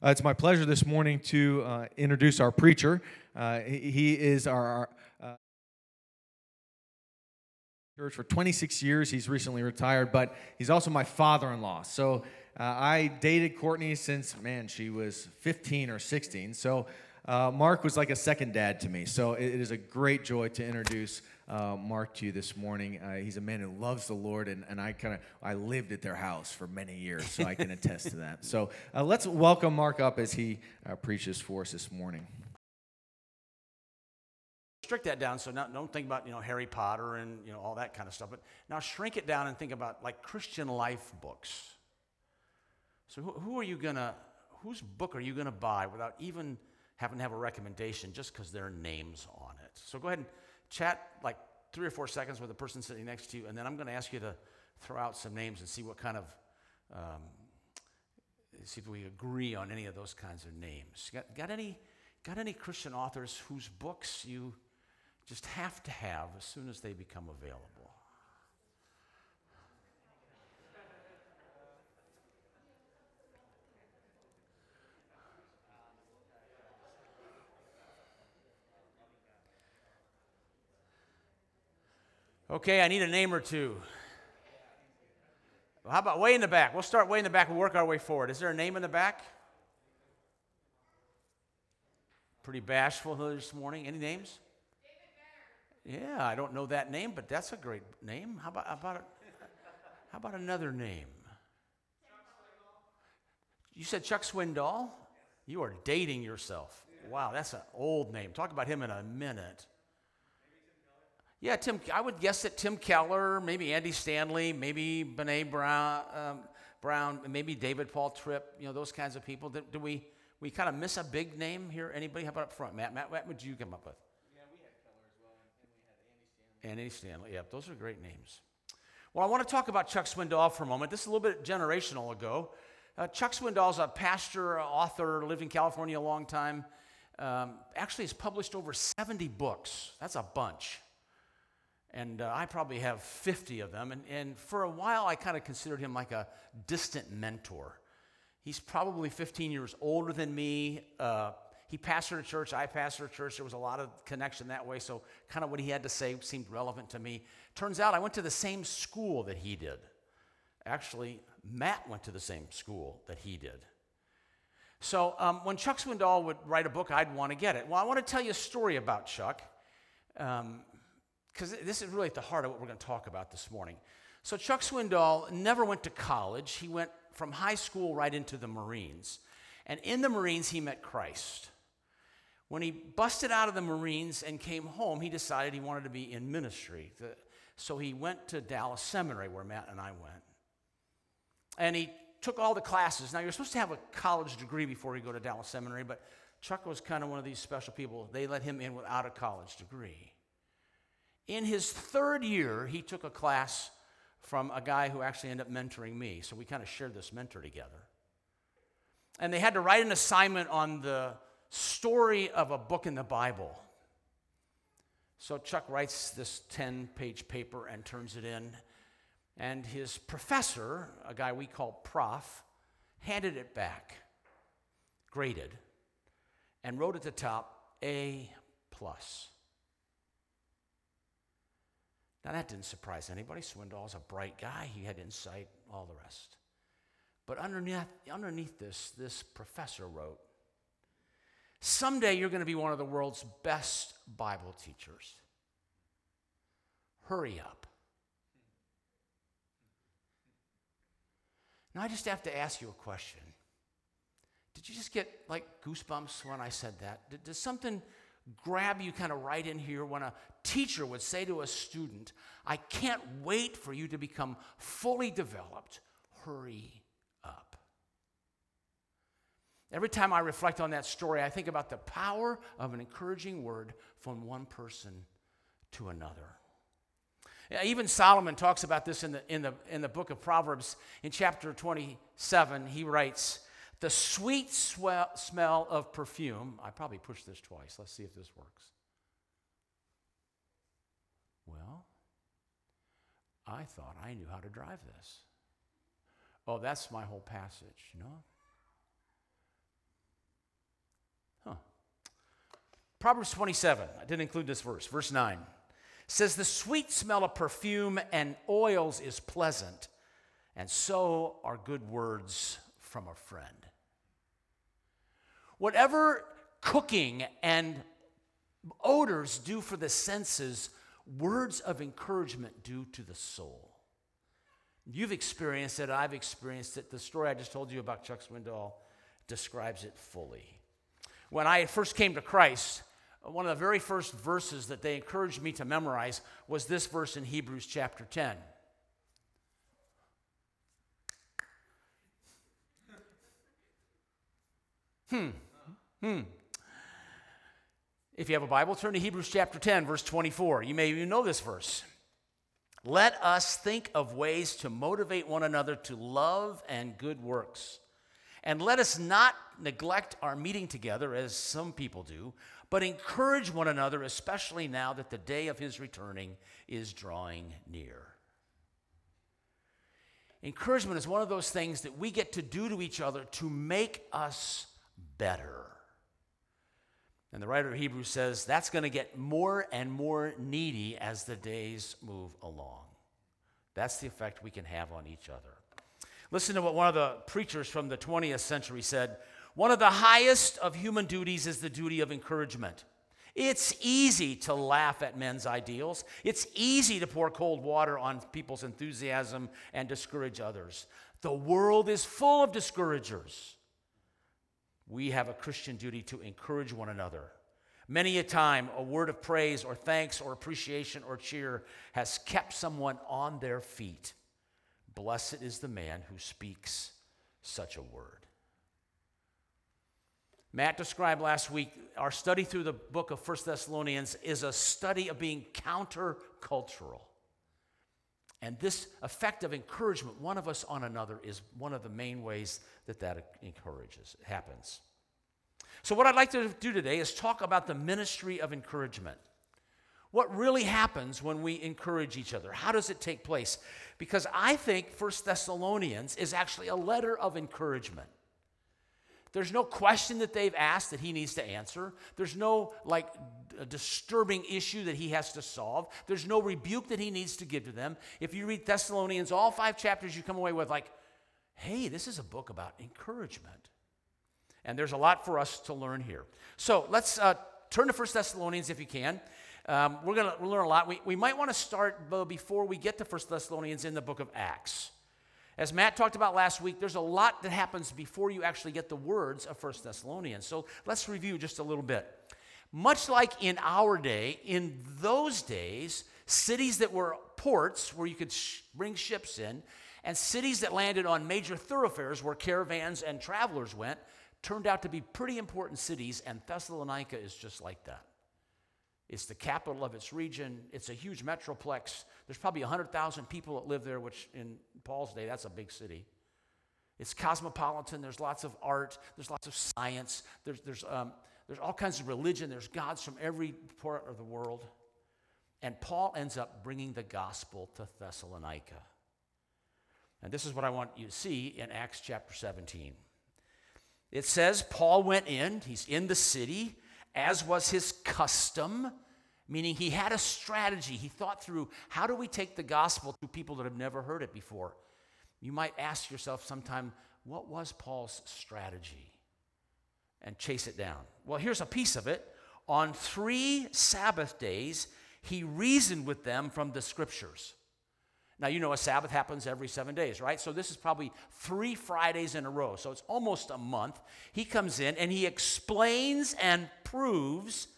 Uh, it's my pleasure this morning to uh, introduce our preacher. Uh, he, is our, uh, church for 26 years. He's recently retired, but he's also my father-in-law. So uh, I dated Courtney since man she was 15 or 16. So uh, Mark was like a second dad to me. So it, it is a great joy to introduce uh, Mark to you this morning. Uh, he's a man who loves the Lord, and, and I kind of I lived at their house for many years, so I can attest to that. So uh, let's welcome Mark up as he uh, preaches for us this morning. Strict that down, so not, don't think about you know Harry Potter and you know all that kind of stuff. But now shrink it down and think about like Christian life books. So who, who are you gonna, whose book are you gonna buy without even having to have a recommendation, just because their names on it? So go ahead and chat like three or four seconds with the person sitting next to you, and then I'm going to ask you to throw out some names and see what kind of, um, see if we agree on any of those kinds of names. Got, got, any, got any Christian authors whose books you just have to have as soon as they become available? Okay, I need a name or two. Well, how about way in the back? We'll start way in the back and work our way forward. Is there a name in the back? Pretty bashful this morning. Any names? Yeah, I don't know that name, but that's a great name. How about, how about, how about another name? You said Chuck Swindoll? You are dating yourself. Wow, that's an old name. Talk about him in a minute. Yeah, Tim. I would guess that Tim Keller, maybe Andy Stanley, maybe Brene Brown, um, Brown, maybe David Paul Tripp. You know those kinds of people. Do, do we we kind of miss a big name here? Anybody? How about up front, Matt? Matt, what would you come up with? Yeah, we had Keller as well, and we had Andy Stanley. Andy Stanley. Yeah, those are great names. Well, I want to talk about Chuck Swindoll for a moment. This is a little bit generational ago. Uh, Chuck Swindoll is a pastor, author, lived in California a long time. Um, actually, has published over 70 books. That's a bunch. And uh, I probably have 50 of them. And, and for a while, I kind of considered him like a distant mentor. He's probably 15 years older than me. Uh, he pastored a church, I pastored a church. There was a lot of connection that way. So, kind of what he had to say seemed relevant to me. Turns out I went to the same school that he did. Actually, Matt went to the same school that he did. So, um, when Chuck Swindoll would write a book, I'd want to get it. Well, I want to tell you a story about Chuck. Um, because this is really at the heart of what we're going to talk about this morning. So, Chuck Swindoll never went to college. He went from high school right into the Marines. And in the Marines, he met Christ. When he busted out of the Marines and came home, he decided he wanted to be in ministry. So, he went to Dallas Seminary, where Matt and I went. And he took all the classes. Now, you're supposed to have a college degree before you go to Dallas Seminary, but Chuck was kind of one of these special people. They let him in without a college degree. In his third year, he took a class from a guy who actually ended up mentoring me. So we kind of shared this mentor together. And they had to write an assignment on the story of a book in the Bible. So Chuck writes this 10 page paper and turns it in. And his professor, a guy we call Prof, handed it back, graded, and wrote at the top A plus. Now, that didn't surprise anybody. Swindoll's a bright guy, he had insight, all the rest. But underneath, underneath this, this professor wrote Someday you're going to be one of the world's best Bible teachers. Hurry up. Now, I just have to ask you a question. Did you just get like goosebumps when I said that? Did, does something grab you kind of right in here when a teacher would say to a student, I can't wait for you to become fully developed. Hurry up. Every time I reflect on that story, I think about the power of an encouraging word from one person to another. Even Solomon talks about this in the, in, the, in the book of Proverbs. In chapter 27, he writes, the sweet swell, smell of perfume. I probably pushed this twice. Let's see if this works. Well, I thought I knew how to drive this. Oh, that's my whole passage, you know? Huh. Proverbs 27, I didn't include this verse, verse 9 says, The sweet smell of perfume and oils is pleasant, and so are good words from a friend. Whatever cooking and odors do for the senses, words of encouragement do to the soul. You've experienced it, I've experienced it. The story I just told you about Chuck Swindoll describes it fully. When I first came to Christ, one of the very first verses that they encouraged me to memorize was this verse in Hebrews chapter 10. Hmm. Hmm. If you have a Bible, turn to Hebrews chapter 10, verse 24. You may even know this verse. Let us think of ways to motivate one another to love and good works. And let us not neglect our meeting together, as some people do, but encourage one another, especially now that the day of his returning is drawing near. Encouragement is one of those things that we get to do to each other to make us better. And the writer of Hebrews says that's going to get more and more needy as the days move along. That's the effect we can have on each other. Listen to what one of the preachers from the 20th century said One of the highest of human duties is the duty of encouragement. It's easy to laugh at men's ideals. It's easy to pour cold water on people's enthusiasm and discourage others. The world is full of discouragers we have a Christian duty to encourage one another. Many a time, a word of praise or thanks or appreciation or cheer has kept someone on their feet. Blessed is the man who speaks such a word. Matt described last week our study through the book of 1 Thessalonians is a study of being countercultural. And this effect of encouragement, one of us on another, is one of the main ways that that encourages, happens. So, what I'd like to do today is talk about the ministry of encouragement. What really happens when we encourage each other? How does it take place? Because I think First Thessalonians is actually a letter of encouragement. There's no question that they've asked that he needs to answer. There's no like a disturbing issue that he has to solve. There's no rebuke that he needs to give to them. If you read Thessalonians, all five chapters, you come away with like, hey, this is a book about encouragement. And there's a lot for us to learn here. So let's uh, turn to First Thessalonians if you can. Um, we're going to learn a lot. We, we might want to start before we get to First Thessalonians in the book of Acts. As Matt talked about last week, there's a lot that happens before you actually get the words of First Thessalonians. So let's review just a little bit. Much like in our day, in those days, cities that were ports where you could sh- bring ships in, and cities that landed on major thoroughfares where caravans and travelers went, turned out to be pretty important cities, and Thessalonica is just like that. It's the capital of its region. It's a huge metroplex. There's probably 100,000 people that live there, which in Paul's day, that's a big city. It's cosmopolitan. There's lots of art. There's lots of science. There's, there's, um, there's all kinds of religion. There's gods from every part of the world. And Paul ends up bringing the gospel to Thessalonica. And this is what I want you to see in Acts chapter 17. It says, Paul went in, he's in the city as was his custom, meaning he had a strategy. He thought through how do we take the gospel to people that have never heard it before? You might ask yourself sometime, what was Paul's strategy? And chase it down. Well, here's a piece of it. On three Sabbath days, he reasoned with them from the scriptures. Now, you know, a Sabbath happens every seven days, right? So this is probably three Fridays in a row. So it's almost a month. He comes in and he explains and proves,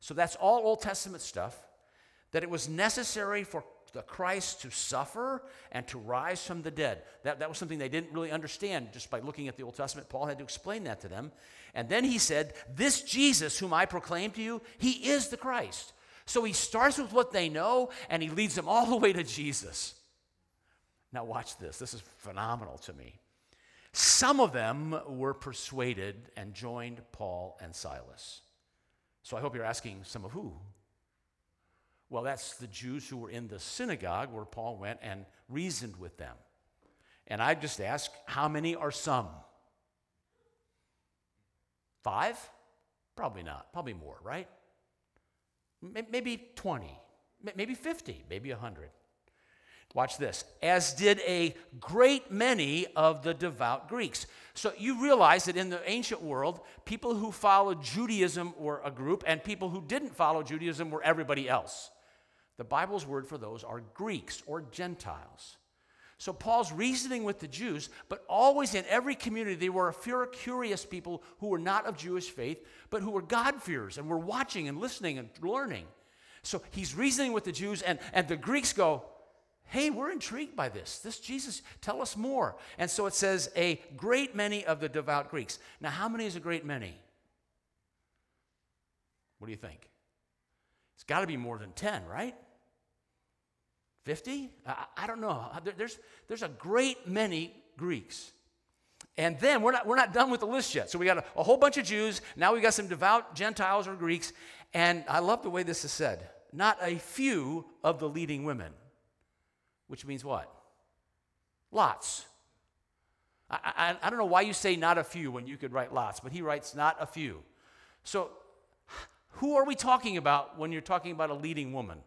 so that's all Old Testament stuff, that it was necessary for the Christ to suffer and to rise from the dead. That, that was something they didn't really understand just by looking at the Old Testament. Paul had to explain that to them. And then he said, This Jesus, whom I proclaim to you, he is the Christ. So he starts with what they know and he leads them all the way to Jesus. Now, watch this. This is phenomenal to me. Some of them were persuaded and joined Paul and Silas. So I hope you're asking some of who? Well, that's the Jews who were in the synagogue where Paul went and reasoned with them. And I just ask, how many are some? Five? Probably not. Probably more, right? maybe 20, maybe 50, maybe 100. Watch this. As did a great many of the devout Greeks. So you realize that in the ancient world, people who followed Judaism were a group, and people who didn't follow Judaism were everybody else. The Bible's word for those are Greeks or Gentiles. So Paul's reasoning with the Jews, but always in every community, they were a few curious people who were not of Jewish faith, but who were God-fearers and were watching and listening and learning. So he's reasoning with the Jews, and, and the Greeks go, Hey, we're intrigued by this. This Jesus, tell us more. And so it says, a great many of the devout Greeks. Now, how many is a great many? What do you think? It's got to be more than 10, right? 50? I, I don't know. Uh, there's, there's a great many Greeks. And then we're not, we're not done with the list yet. So we got a, a whole bunch of Jews. Now we got some devout Gentiles or Greeks. And I love the way this is said not a few of the leading women, which means what? Lots. I, I, I don't know why you say not a few when you could write lots, but he writes not a few. So who are we talking about when you're talking about a leading woman?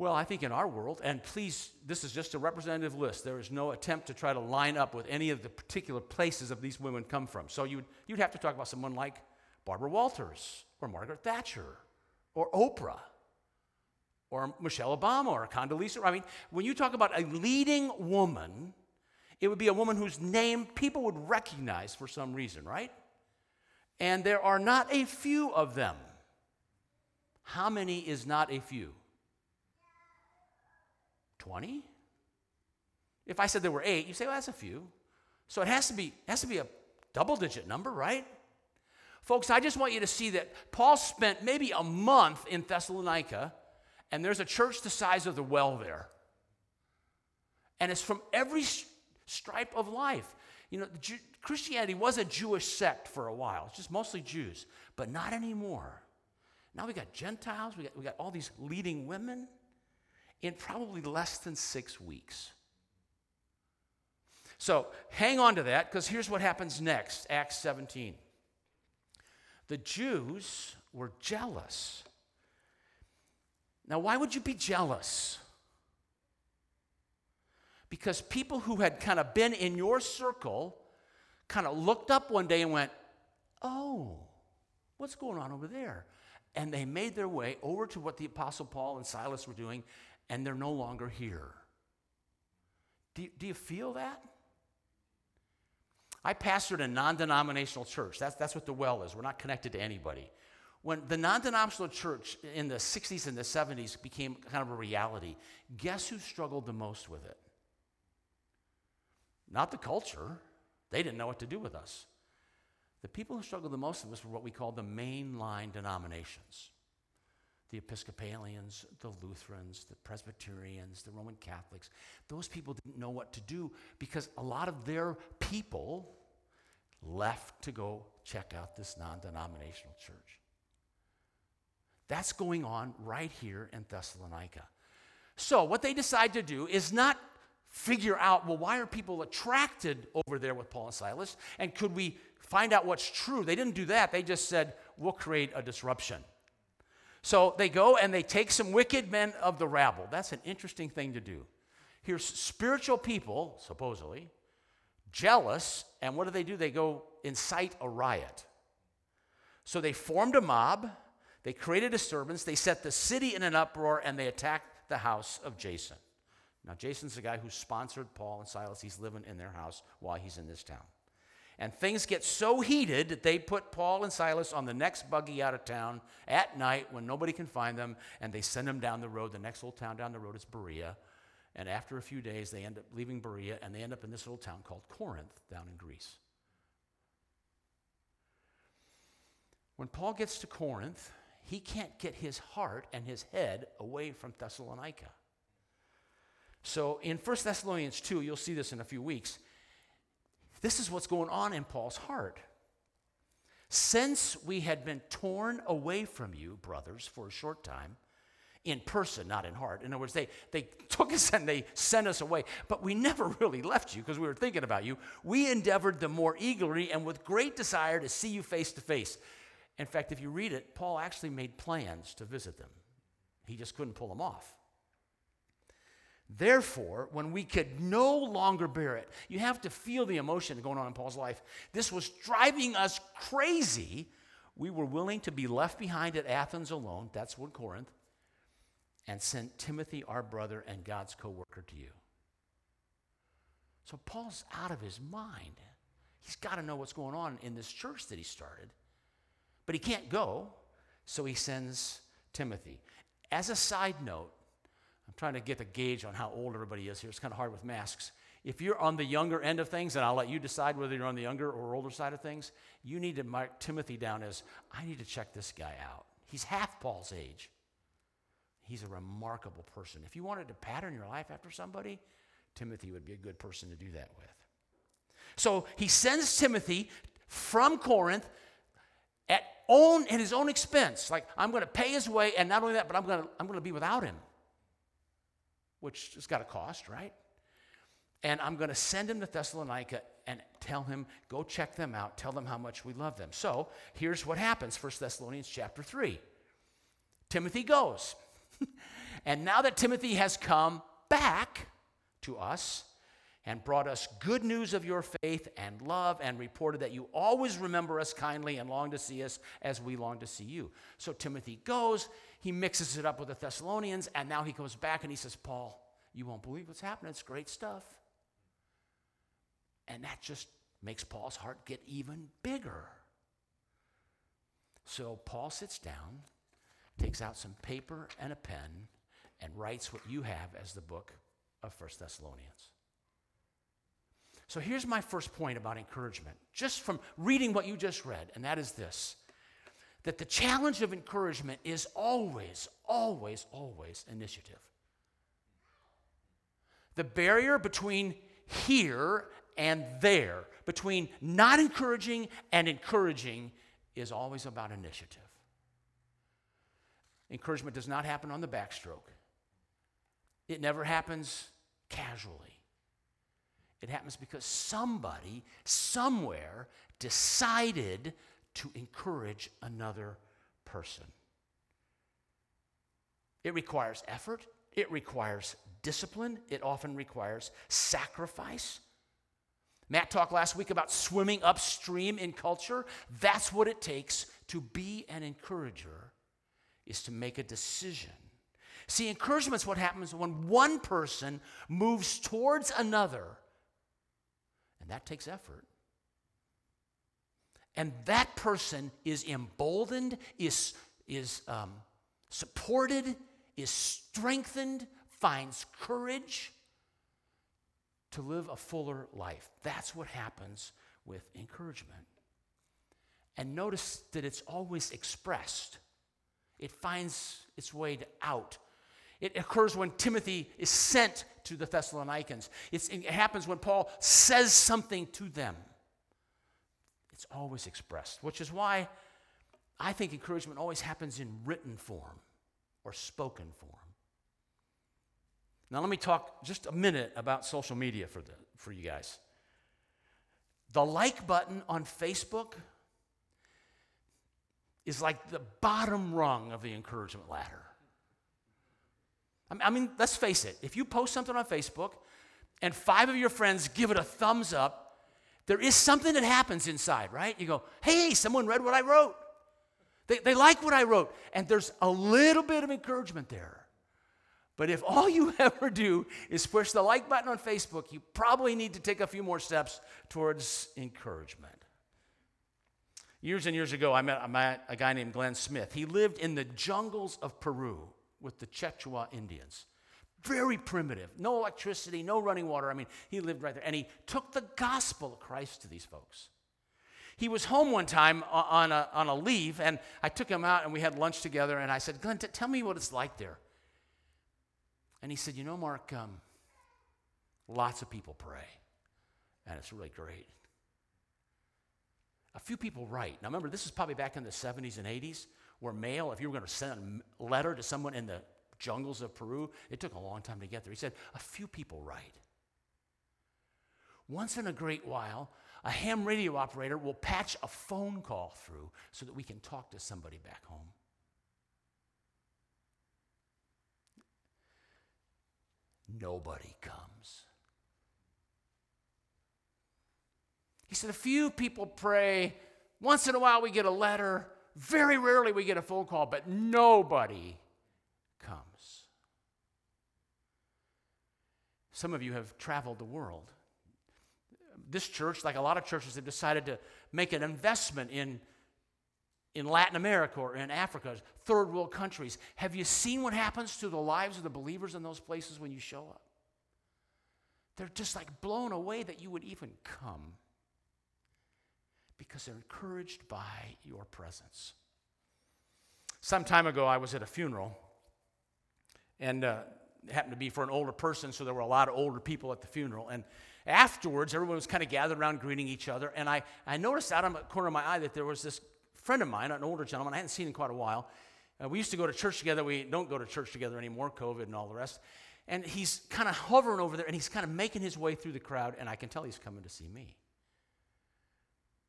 Well, I think in our world, and please, this is just a representative list. There is no attempt to try to line up with any of the particular places of these women come from. So you'd, you'd have to talk about someone like Barbara Walters, or Margaret Thatcher, or Oprah, or Michelle Obama, or Condoleezza. I mean, when you talk about a leading woman, it would be a woman whose name people would recognize for some reason, right? And there are not a few of them. How many is not a few? 20? If I said there were eight, you say, well, that's a few. So it has to be, has to be a double digit number, right? Folks, I just want you to see that Paul spent maybe a month in Thessalonica, and there's a church the size of the well there. And it's from every stripe of life. You know, Christianity was a Jewish sect for a while, it's just mostly Jews, but not anymore. Now we got Gentiles, we got, we got all these leading women in probably less than six weeks. So hang on to that because here's what happens next Acts 17. The Jews were jealous. Now, why would you be jealous? Because people who had kind of been in your circle kind of looked up one day and went, Oh, what's going on over there? And they made their way over to what the Apostle Paul and Silas were doing, and they're no longer here. Do you, do you feel that? I pastored a non denominational church. That's, that's what the well is. We're not connected to anybody. When the non denominational church in the 60s and the 70s became kind of a reality, guess who struggled the most with it? Not the culture, they didn't know what to do with us. The people who struggled the most with us were what we call the mainline denominations the Episcopalians, the Lutherans, the Presbyterians, the Roman Catholics, those people didn't know what to do because a lot of their people left to go check out this non denominational church. That's going on right here in Thessalonica. So, what they decide to do is not figure out, well, why are people attracted over there with Paul and Silas? And could we find out what's true? They didn't do that. They just said, we'll create a disruption. So they go and they take some wicked men of the rabble. That's an interesting thing to do. Here's spiritual people, supposedly, jealous, and what do they do? They go incite a riot. So they formed a mob, they created a disturbance, they set the city in an uproar, and they attacked the house of Jason. Now, Jason's the guy who sponsored Paul and Silas. He's living in their house while he's in this town. And things get so heated that they put Paul and Silas on the next buggy out of town at night when nobody can find them, and they send them down the road. The next little town down the road is Berea. And after a few days, they end up leaving Berea and they end up in this little town called Corinth down in Greece. When Paul gets to Corinth, he can't get his heart and his head away from Thessalonica. So in 1 Thessalonians 2, you'll see this in a few weeks this is what's going on in Paul's heart. Since we had been torn away from you, brothers, for a short time, in person, not in heart. In other words, they, they took us and they sent us away, but we never really left you because we were thinking about you. We endeavored the more eagerly and with great desire to see you face to face. In fact, if you read it, Paul actually made plans to visit them, he just couldn't pull them off. Therefore, when we could no longer bear it, you have to feel the emotion going on in Paul's life. This was driving us crazy. We were willing to be left behind at Athens alone, that's what Corinth, and sent Timothy, our brother and God's co worker, to you. So Paul's out of his mind. He's got to know what's going on in this church that he started. But he can't go, so he sends Timothy. As a side note, I'm trying to get the gauge on how old everybody is here. It's kind of hard with masks. If you're on the younger end of things, and I'll let you decide whether you're on the younger or older side of things, you need to mark Timothy down as I need to check this guy out. He's half Paul's age. He's a remarkable person. If you wanted to pattern your life after somebody, Timothy would be a good person to do that with. So he sends Timothy from Corinth at own at his own expense. Like I'm going to pay his way, and not only that, but I'm going to I'm going to be without him which has got a cost, right? And I'm going to send him to Thessalonica and tell him, go check them out, tell them how much we love them. So here's what happens 1 Thessalonians chapter 3. Timothy goes. and now that Timothy has come back to us and brought us good news of your faith and love and reported that you always remember us kindly and long to see us as we long to see you. So Timothy goes he mixes it up with the Thessalonians, and now he goes back and he says, Paul, you won't believe what's happening. It's great stuff. And that just makes Paul's heart get even bigger. So Paul sits down, takes out some paper and a pen, and writes what you have as the book of First Thessalonians. So here's my first point about encouragement, just from reading what you just read, and that is this that the challenge of encouragement is always, always, always initiative. The barrier between here and there, between not encouraging and encouraging, is always about initiative. Encouragement does not happen on the backstroke, it never happens casually. It happens because somebody, somewhere, decided to encourage another person. It requires effort, it requires discipline, it often requires sacrifice. Matt talked last week about swimming upstream in culture. That's what it takes to be an encourager is to make a decision. See, encouragement is what happens when one person moves towards another. And that takes effort. And that person is emboldened, is, is um, supported, is strengthened, finds courage to live a fuller life. That's what happens with encouragement. And notice that it's always expressed, it finds its way out. It occurs when Timothy is sent to the Thessalonians. It's, it happens when Paul says something to them. It's always expressed, which is why I think encouragement always happens in written form or spoken form. Now, let me talk just a minute about social media for, the, for you guys. The like button on Facebook is like the bottom rung of the encouragement ladder. I mean, let's face it, if you post something on Facebook and five of your friends give it a thumbs up, there is something that happens inside, right? You go, hey, someone read what I wrote. They, they like what I wrote. And there's a little bit of encouragement there. But if all you ever do is push the like button on Facebook, you probably need to take a few more steps towards encouragement. Years and years ago, I met, I met a guy named Glenn Smith. He lived in the jungles of Peru with the Quechua Indians. Very primitive. No electricity, no running water. I mean, he lived right there. And he took the gospel of Christ to these folks. He was home one time on a, on a leave, and I took him out and we had lunch together. And I said, Glenn, t- tell me what it's like there. And he said, You know, Mark, um, lots of people pray, and it's really great. A few people write. Now, remember, this is probably back in the 70s and 80s, where mail, if you were going to send a letter to someone in the jungles of Peru. It took a long time to get there. He said, a few people write. once in a great while, a ham radio operator will patch a phone call through so that we can talk to somebody back home. Nobody comes. He said, A few people pray. Once in a while, we get a letter. Very rarely, we get a phone call, but nobody comes. Some of you have traveled the world. This church, like a lot of churches, have decided to make an investment in, in Latin America or in Africa, third world countries. Have you seen what happens to the lives of the believers in those places when you show up? They're just like blown away that you would even come because they're encouraged by your presence. Some time ago, I was at a funeral, and uh, it happened to be for an older person, so there were a lot of older people at the funeral. And afterwards, everyone was kind of gathered around greeting each other, and I, I noticed out of the corner of my eye that there was this friend of mine, an older gentleman, I hadn't seen in quite a while. Uh, we used to go to church together. We don't go to church together anymore, COVID and all the rest. And he's kind of hovering over there, and he's kind of making his way through the crowd, and I can tell he's coming to see me.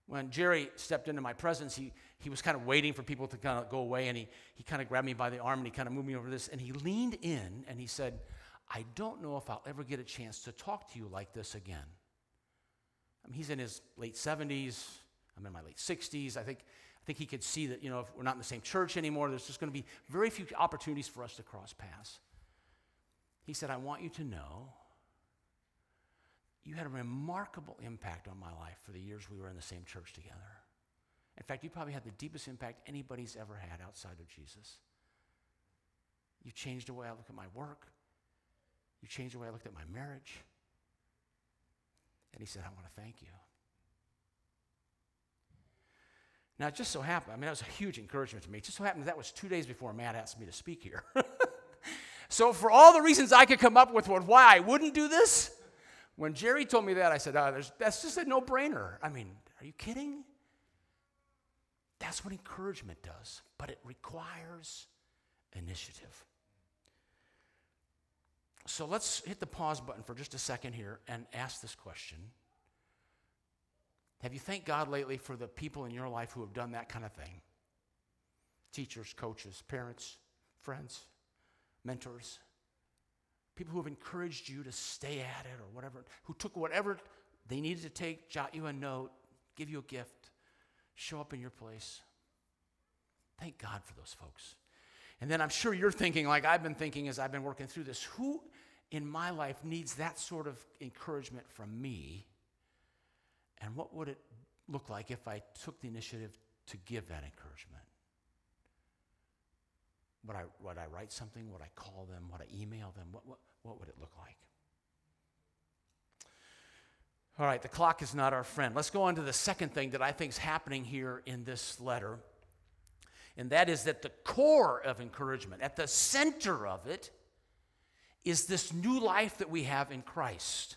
When Jerry stepped into my presence, he, he was kind of waiting for people to kind of go away, and he, he kind of grabbed me by the arm and he kind of moved me over this, and he leaned in and he said, I don't know if I'll ever get a chance to talk to you like this again. I mean, he's in his late 70s. I'm in my late 60s. I think, I think he could see that, you know, if we're not in the same church anymore, there's just going to be very few opportunities for us to cross paths. He said, I want you to know you had a remarkable impact on my life for the years we were in the same church together. In fact, you probably had the deepest impact anybody's ever had outside of Jesus. You changed the way I look at my work. You changed the way I looked at my marriage. And he said, I want to thank you. Now, it just so happened, I mean, that was a huge encouragement to me. It just so happened that, that was two days before Matt asked me to speak here. so, for all the reasons I could come up with why I wouldn't do this, when Jerry told me that, I said, oh, that's just a no brainer. I mean, are you kidding? That's what encouragement does, but it requires initiative. So let's hit the pause button for just a second here and ask this question Have you thanked God lately for the people in your life who have done that kind of thing? Teachers, coaches, parents, friends, mentors people who have encouraged you to stay at it or whatever, who took whatever they needed to take, jot you a note, give you a gift, show up in your place. Thank God for those folks. And then I'm sure you're thinking, like I've been thinking as I've been working through this, who in my life needs that sort of encouragement from me? And what would it look like if I took the initiative to give that encouragement? Would I, would I write something? Would I call them? Would I email them? What, what, what would it look like? All right, the clock is not our friend. Let's go on to the second thing that I think is happening here in this letter. And that is that the core of encouragement, at the center of it, is this new life that we have in Christ.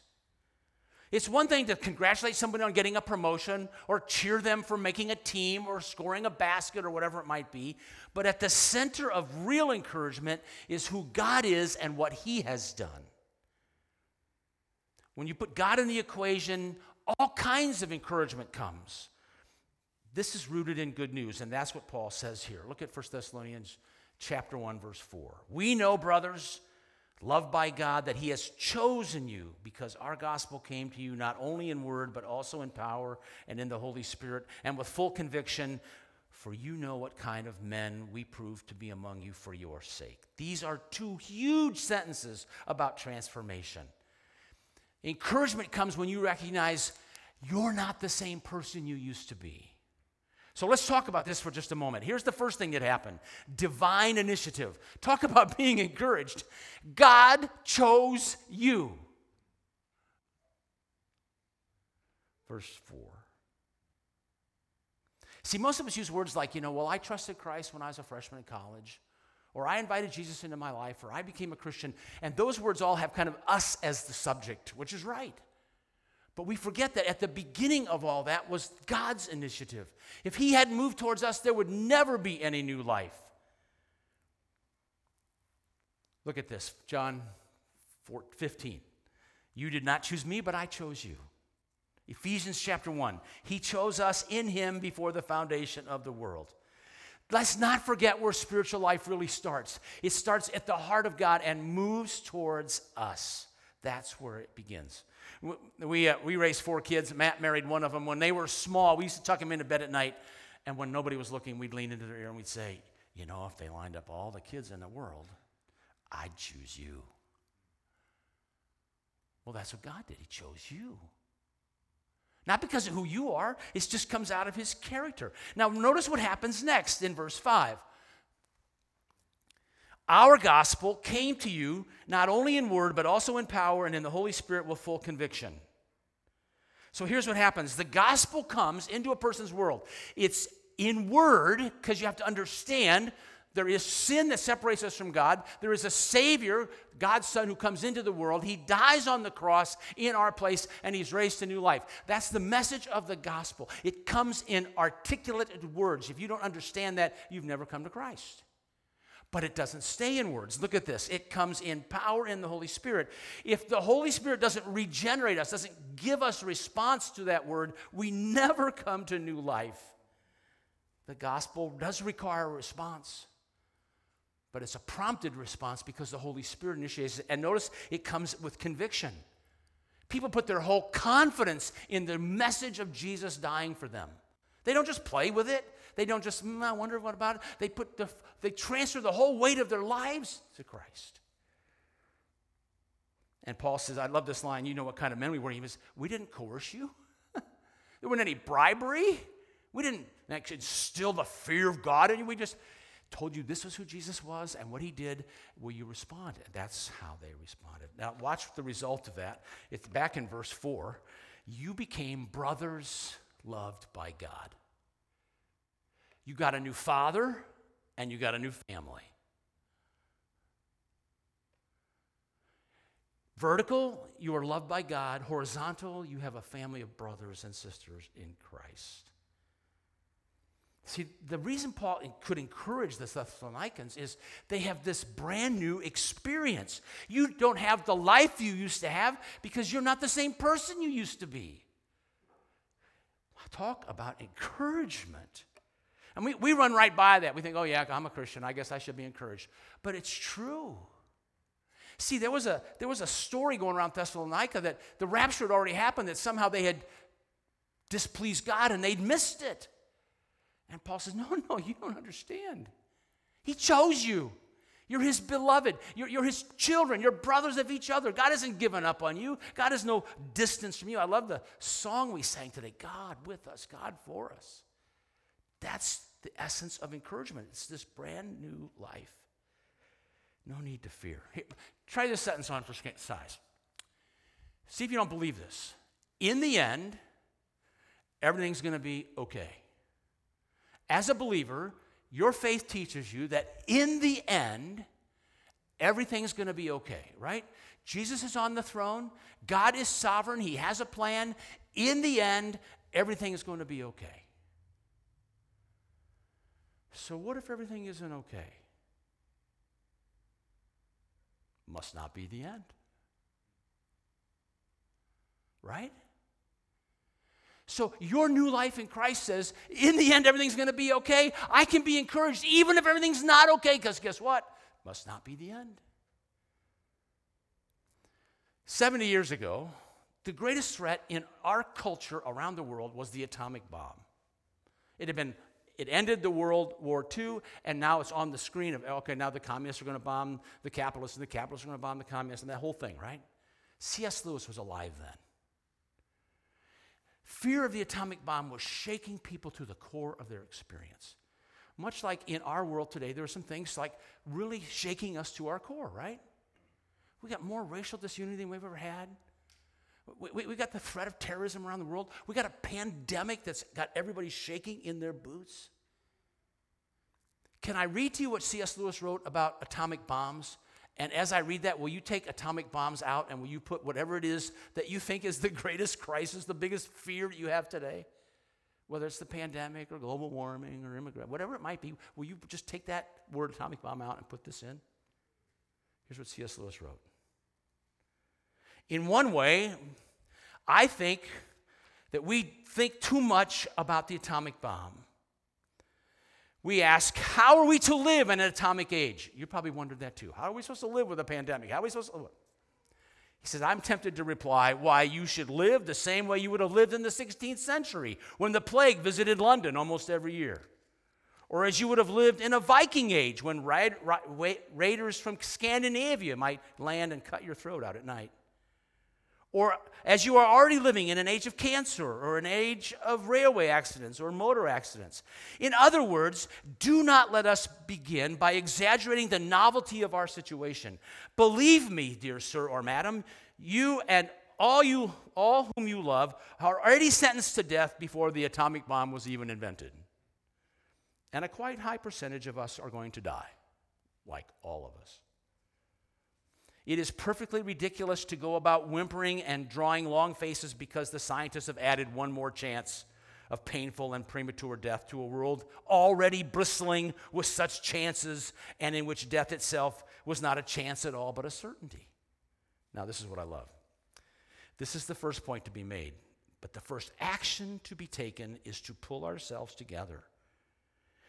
It's one thing to congratulate somebody on getting a promotion or cheer them for making a team or scoring a basket or whatever it might be. But at the center of real encouragement is who God is and what He has done. When you put God in the equation, all kinds of encouragement comes. This is rooted in good news, and that's what Paul says here. Look at 1 Thessalonians chapter 1 verse 4. We know, brothers, loved by God, that He has chosen you because our gospel came to you not only in word, but also in power and in the Holy Spirit and with full conviction. For you know what kind of men we proved to be among you for your sake. These are two huge sentences about transformation. Encouragement comes when you recognize you're not the same person you used to be. So let's talk about this for just a moment. Here's the first thing that happened divine initiative. Talk about being encouraged. God chose you. Verse 4. See, most of us use words like, you know, well, I trusted Christ when I was a freshman in college, or I invited Jesus into my life, or I became a Christian. And those words all have kind of us as the subject, which is right. But we forget that at the beginning of all that was God's initiative. If He hadn't moved towards us, there would never be any new life. Look at this John 4, 15. You did not choose me, but I chose you. Ephesians chapter 1. He chose us in him before the foundation of the world. Let's not forget where spiritual life really starts. It starts at the heart of God and moves towards us. That's where it begins. We, uh, we raised four kids. Matt married one of them. When they were small, we used to tuck them into bed at night. And when nobody was looking, we'd lean into their ear and we'd say, You know, if they lined up all the kids in the world, I'd choose you. Well, that's what God did. He chose you. Not because of who you are, it just comes out of his character. Now, notice what happens next in verse 5. Our gospel came to you not only in word, but also in power and in the Holy Spirit with full conviction. So here's what happens the gospel comes into a person's world. It's in word, because you have to understand there is sin that separates us from God. There is a Savior, God's Son, who comes into the world. He dies on the cross in our place, and He's raised to new life. That's the message of the gospel. It comes in articulated words. If you don't understand that, you've never come to Christ. But it doesn't stay in words. Look at this. It comes in power in the Holy Spirit. If the Holy Spirit doesn't regenerate us, doesn't give us response to that word, we never come to new life. The gospel does require a response but it's a prompted response because the Holy Spirit initiates it. And notice it comes with conviction. People put their whole confidence in the message of Jesus dying for them. They don't just play with it. They don't just, mm, I wonder what about it. They put the, they transfer the whole weight of their lives to Christ. And Paul says, I love this line. You know what kind of men we were. He says, We didn't coerce you. there wasn't any bribery. We didn't instill the fear of God in you. We just, told you this was who Jesus was and what he did, will you respond? And that's how they responded. Now, watch the result of that. It's back in verse 4. You became brothers loved by God. You got a new father and you got a new family. Vertical, you are loved by God. Horizontal, you have a family of brothers and sisters in Christ. See, the reason Paul could encourage the Thessalonians is they have this brand new experience. You don't have the life you used to have because you're not the same person you used to be. Talk about encouragement. And we, we run right by that. We think, oh, yeah, I'm a Christian. I guess I should be encouraged. But it's true. See, there was a, there was a story going around Thessalonica that the rapture had already happened, that somehow they had displeased God and they'd missed it. And Paul says, No, no, you don't understand. He chose you. You're his beloved. You're, you're, his children. You're brothers of each other. God hasn't given up on you. God has no distance from you. I love the song we sang today God with us, God for us. That's the essence of encouragement. It's this brand new life. No need to fear. Try this sentence on for size. See if you don't believe this. In the end, everything's going to be okay as a believer, your faith teaches you that in the end, everything's going to be okay, right? Jesus is on the throne. God is sovereign. He has a plan. In the end, everything is going to be okay. So, what if everything isn't okay? Must not be the end. Right? So, your new life in Christ says, in the end, everything's going to be okay. I can be encouraged even if everything's not okay, because guess what? Must not be the end. 70 years ago, the greatest threat in our culture around the world was the atomic bomb. It had been it ended the World War II, and now it's on the screen of okay, now the communists are going to bomb the capitalists, and the capitalists are going to bomb the communists, and that whole thing, right? C.S. Lewis was alive then. Fear of the atomic bomb was shaking people to the core of their experience. Much like in our world today, there are some things like really shaking us to our core, right? We got more racial disunity than we've ever had. We, we, we, got the threat of terrorism around the world. We got a pandemic that's got everybody shaking in their boots. Can I read to you what C.S. Lewis wrote about atomic bombs? And as I read that, will you take atomic bombs out and will you put whatever it is that you think is the greatest crisis, the biggest fear you have today? Whether it's the pandemic or global warming or immigrant, whatever it might be, will you just take that word atomic bomb out and put this in? Here's what C.S. Lewis wrote. In one way, I think that we think too much about the atomic bomb. We ask, how are we to live in an atomic age? You probably wondered that too. How are we supposed to live with a pandemic? How are we supposed to live? He says, I'm tempted to reply, why you should live the same way you would have lived in the 16th century when the plague visited London almost every year. Or as you would have lived in a Viking age when raid, raiders from Scandinavia might land and cut your throat out at night or as you are already living in an age of cancer or an age of railway accidents or motor accidents. In other words, do not let us begin by exaggerating the novelty of our situation. Believe me, dear sir or madam, you and all you all whom you love are already sentenced to death before the atomic bomb was even invented. And a quite high percentage of us are going to die, like all of us. It is perfectly ridiculous to go about whimpering and drawing long faces because the scientists have added one more chance of painful and premature death to a world already bristling with such chances and in which death itself was not a chance at all but a certainty. Now, this is what I love. This is the first point to be made, but the first action to be taken is to pull ourselves together.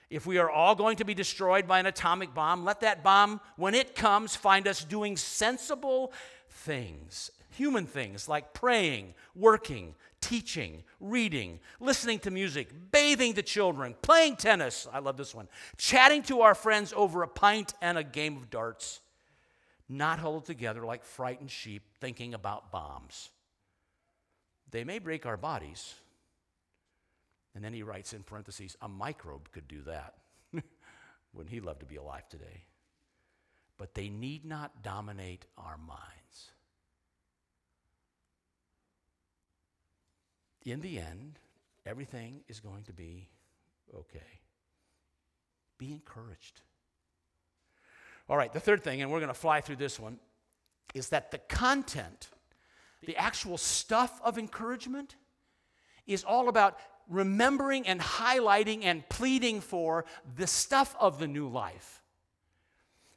If we are all going to be destroyed by an atomic bomb, let that bomb, when it comes, find us doing sensible things, human things like praying, working, teaching, reading, listening to music, bathing the children, playing tennis. I love this one. Chatting to our friends over a pint and a game of darts. Not huddled together like frightened sheep thinking about bombs. They may break our bodies, and then he writes in parentheses, a microbe could do that. Wouldn't he love to be alive today? But they need not dominate our minds. In the end, everything is going to be okay. Be encouraged. All right, the third thing, and we're going to fly through this one, is that the content, the actual stuff of encouragement, is all about remembering and highlighting and pleading for the stuff of the new life.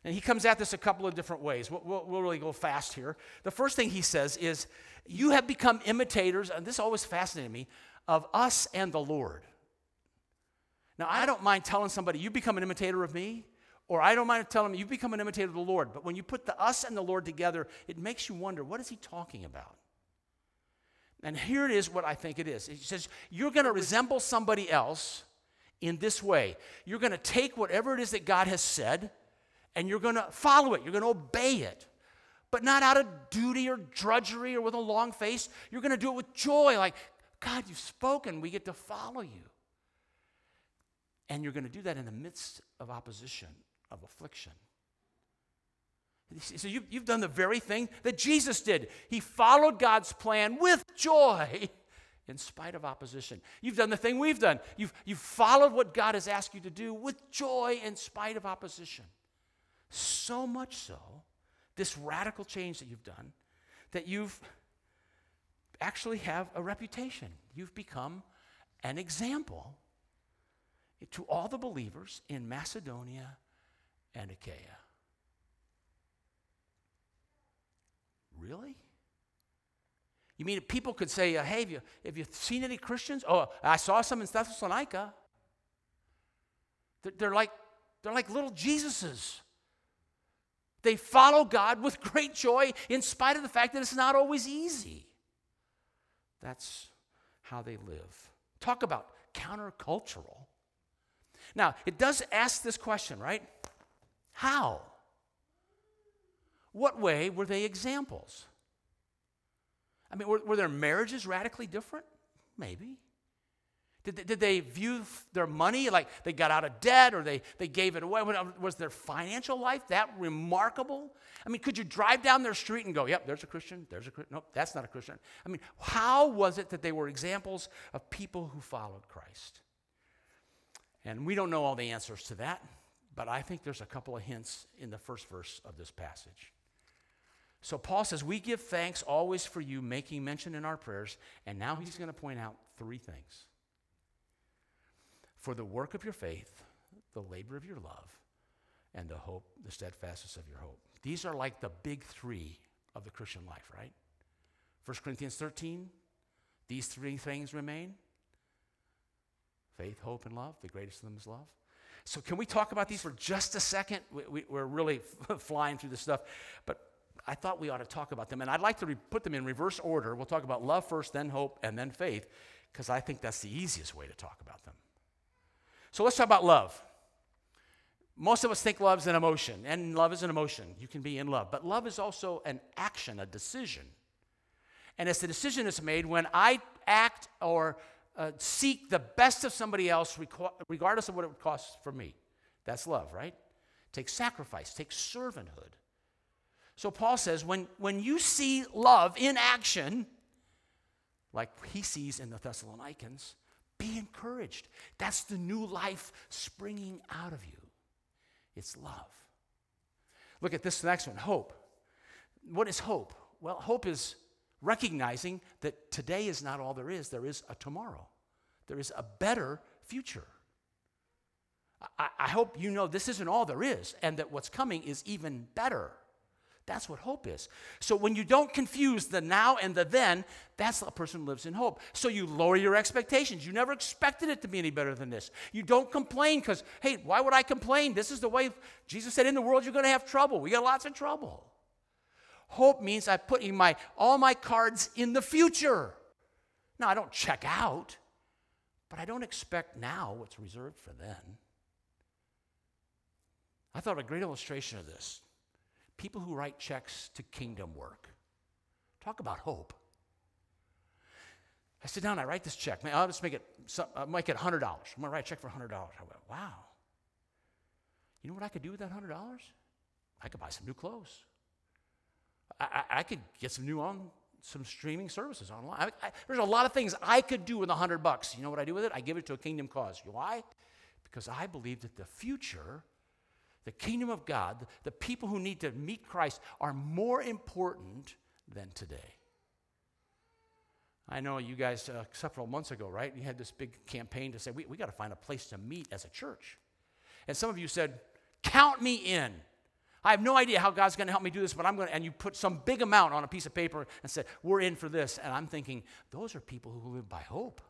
And he comes at this a couple of different ways. We'll, we'll, we'll, really go fast here. The first thing he says is, You have become imitators, and this always fascinated me, of us and the Lord. Now, I don't mind telling somebody, You become an imitator of me, or I don't mind telling them, You become an imitator of the Lord. But when you put the us and the Lord together, it makes you wonder, What is he talking about? And here it is what I think it is. He says, You're going to resemble somebody else in this way. You're going to take whatever it is that God has said and you're going to follow it, you're going to obey it. But not out of duty or drudgery or with a long face. You're going to do it with joy, like, God, you've spoken, we get to follow you. And you're going to do that in the midst of opposition, of affliction. So you, you've done the very thing that Jesus did. He followed God's plan with joy in spite of opposition. You've done the thing we've done. You've, you've followed what God has asked you to do with joy in spite of opposition. So much so, this radical change that you've done, that you've actually have a reputation. You've become an example to all the believers in Macedonia and Achaia. Really? You mean people could say, uh, hey, have you, have you seen any Christians? Oh, I saw some in Thessalonica. They're, they're, like, they're like little Jesuses. They follow God with great joy in spite of the fact that it's not always easy. That's how they live. Talk about countercultural. Now, it does ask this question, right? How? What way were they examples? I mean, were, were their marriages radically different? Maybe. Did they, did they view their money like they got out of debt or they, they gave it away? Was their financial life that remarkable? I mean, could you drive down their street and go, yep, there's a Christian, there's a Christian, nope, that's not a Christian? I mean, how was it that they were examples of people who followed Christ? And we don't know all the answers to that, but I think there's a couple of hints in the first verse of this passage. So Paul says, We give thanks always for you, making mention in our prayers. And now he's going to point out three things for the work of your faith, the labor of your love, and the hope, the steadfastness of your hope. These are like the big three of the Christian life, right? 1 Corinthians 13, These three things remain faith, hope, and love. The greatest of them is love. So, can we talk about these for just a second? We, are we, really flying through this stuff, but I thought we ought to talk about them. And I'd like to re- put them in reverse order. We'll talk about love first, then hope, and then faith, because I think that's the easiest way to talk about them. So, let's talk about love. Most of us think love's an emotion, and love is an emotion. You can be in love. But love is also an action, a decision. And it's the decision that's made when I act or uh, seek the best of somebody else, regardless of what it costs for me. That's love, right? Take sacrifice, take servanthood. So Paul says when, when you see love in action, like he sees in the Thessalonians, be encouraged. That's the new life springing out of you. It's love. Look at this next one hope. What is hope? Well, hope is recognizing that today is not all there is, there is a tomorrow, there is a better future. I, I, hope you know this isn't all there is, and that what's coming is even better. That's what hope is. So when you don't confuse the now and the then, that's a person lives in hope. So you lower your expectations. You never expected it to be any better than this. You don't complain because, hey, why would I complain? This is the way Jesus said in the world you're going to have trouble. We got lots of trouble. Hope means I put putting my, all my cards in the future. Now, I don't check out, but I don't expect now what's reserved for then. I thought a great illustration of this people who write checks to kingdom work. Talk about hope. I sit down, I write this check. Man, I'll just make it, I might get $100. I'm going to write a check for $100. I went, wow. You know what I could do with that $100? I could buy some new clothes. I, I, could get some new on some streaming services online. I, there's a lot of things I could do with a hundred bucks. You know what I do with it? I give it to a kingdom cause. Why? Because I believe that the future, the kingdom of God, the people who need to meet Christ are more important than today. I know you guys, uh, several months ago, right? You had this big campaign to say, we, we got to find a place to meet as a church. And some of you said, Count me in. I have no idea how God's going to help me do this, but I'm going to, and you put some big amount on a piece of paper and said, We're in for this. And I'm thinking, those are people who live by hope.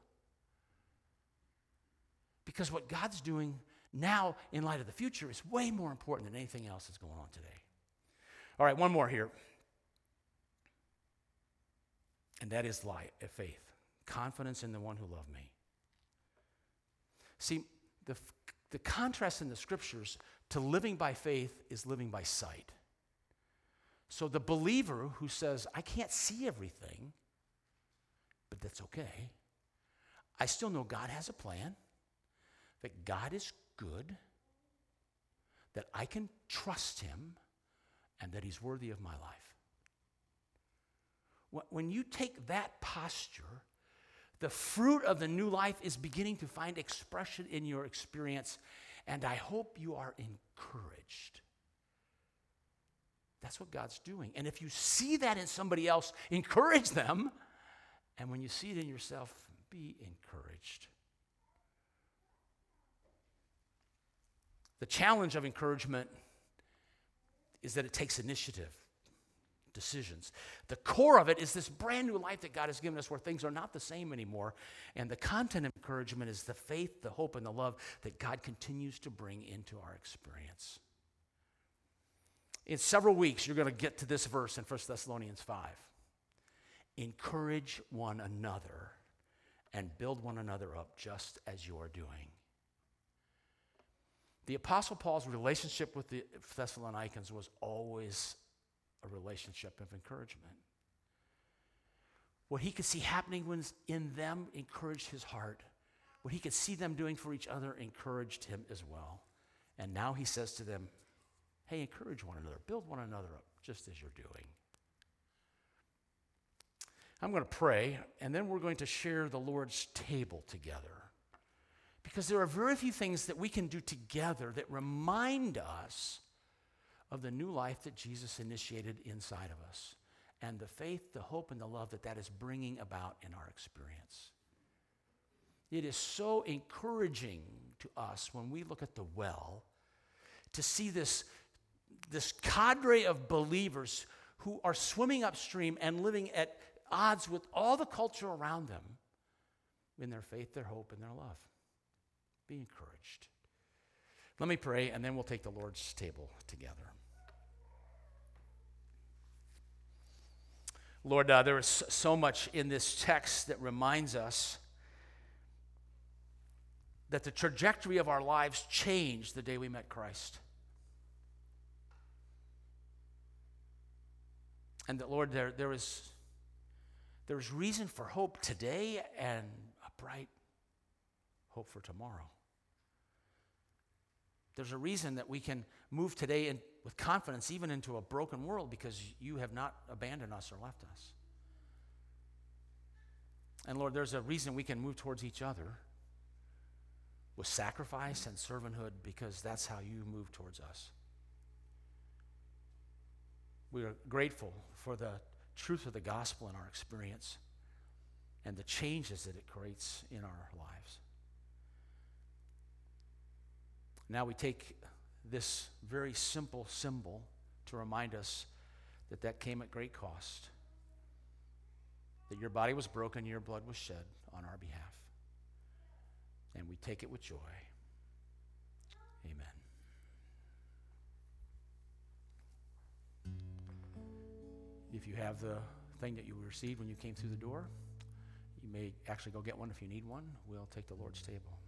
Because what God's doing now in light of the future is way more important than anything else that's going on today. All right, one more here. And that is light, uh, faith, confidence in the one who loved me. See, the, the contrast in the scriptures to living by faith is living by sight. So the believer who says, I can't see everything, but that's okay. I still know God has a plan, that God is good, that I can trust Him, and that He's worthy of my life. When you take that posture, the fruit of the new life is beginning to find expression in your experience and I hope you are encouraged. That's what God's doing. And if you see that in somebody else, encourage them. And when you see it in yourself, be encouraged. The challenge of encouragement is that it takes initiative decisions. The core of it is this brand new life that God has given us where things are not the same anymore. And the content of encouragement is the faith, the hope, and the love that God continues to bring into our experience. In several weeks, you're going to get to this verse in 1 Thessalonians 5. Encourage one another and build one another up just as you are doing. The Apostle Paul's relationship with the Thessalonians was always a relationship of encouragement. What he could see happening in them encouraged his heart. What he could see them doing for each other encouraged him as well. And now he says to them, Hey, encourage one another, build one another up, just as you're doing. I'm going to pray, and then we're going to share the Lord's table together. Because there are very few things that we can do together that remind us of the new life that Jesus initiated inside of us and the faith, the hope, and the love that that is bringing about in our experience. It is so encouraging to us when we look at the well to see this, this cadre of believers who are swimming upstream and living at odds with all the culture around them in their faith, their hope, and their love. Be encouraged. Let me pray, and then we'll take the Lord's table together. Lord, uh, there is so much in this text that reminds us that the trajectory of our lives changed the day we met Christ. And that, Lord, there, there, is, there is reason for hope today and a bright hope for tomorrow. There's a reason that we can move today in, with confidence even into a broken world because you have not abandoned us or left us. And Lord, there's a reason we can move towards each other with sacrifice and servanthood because that's how you move towards us. We are grateful for the truth of the gospel in our experience and the changes that it creates in our lives. Now we take this very simple symbol to remind us that that came at great cost, that your body was broken, your blood was shed on our behalf. And we take it with joy. Amen. If you have the thing that you received when you came through the door, you may actually go get one if you need one. We'll take the Lord's table.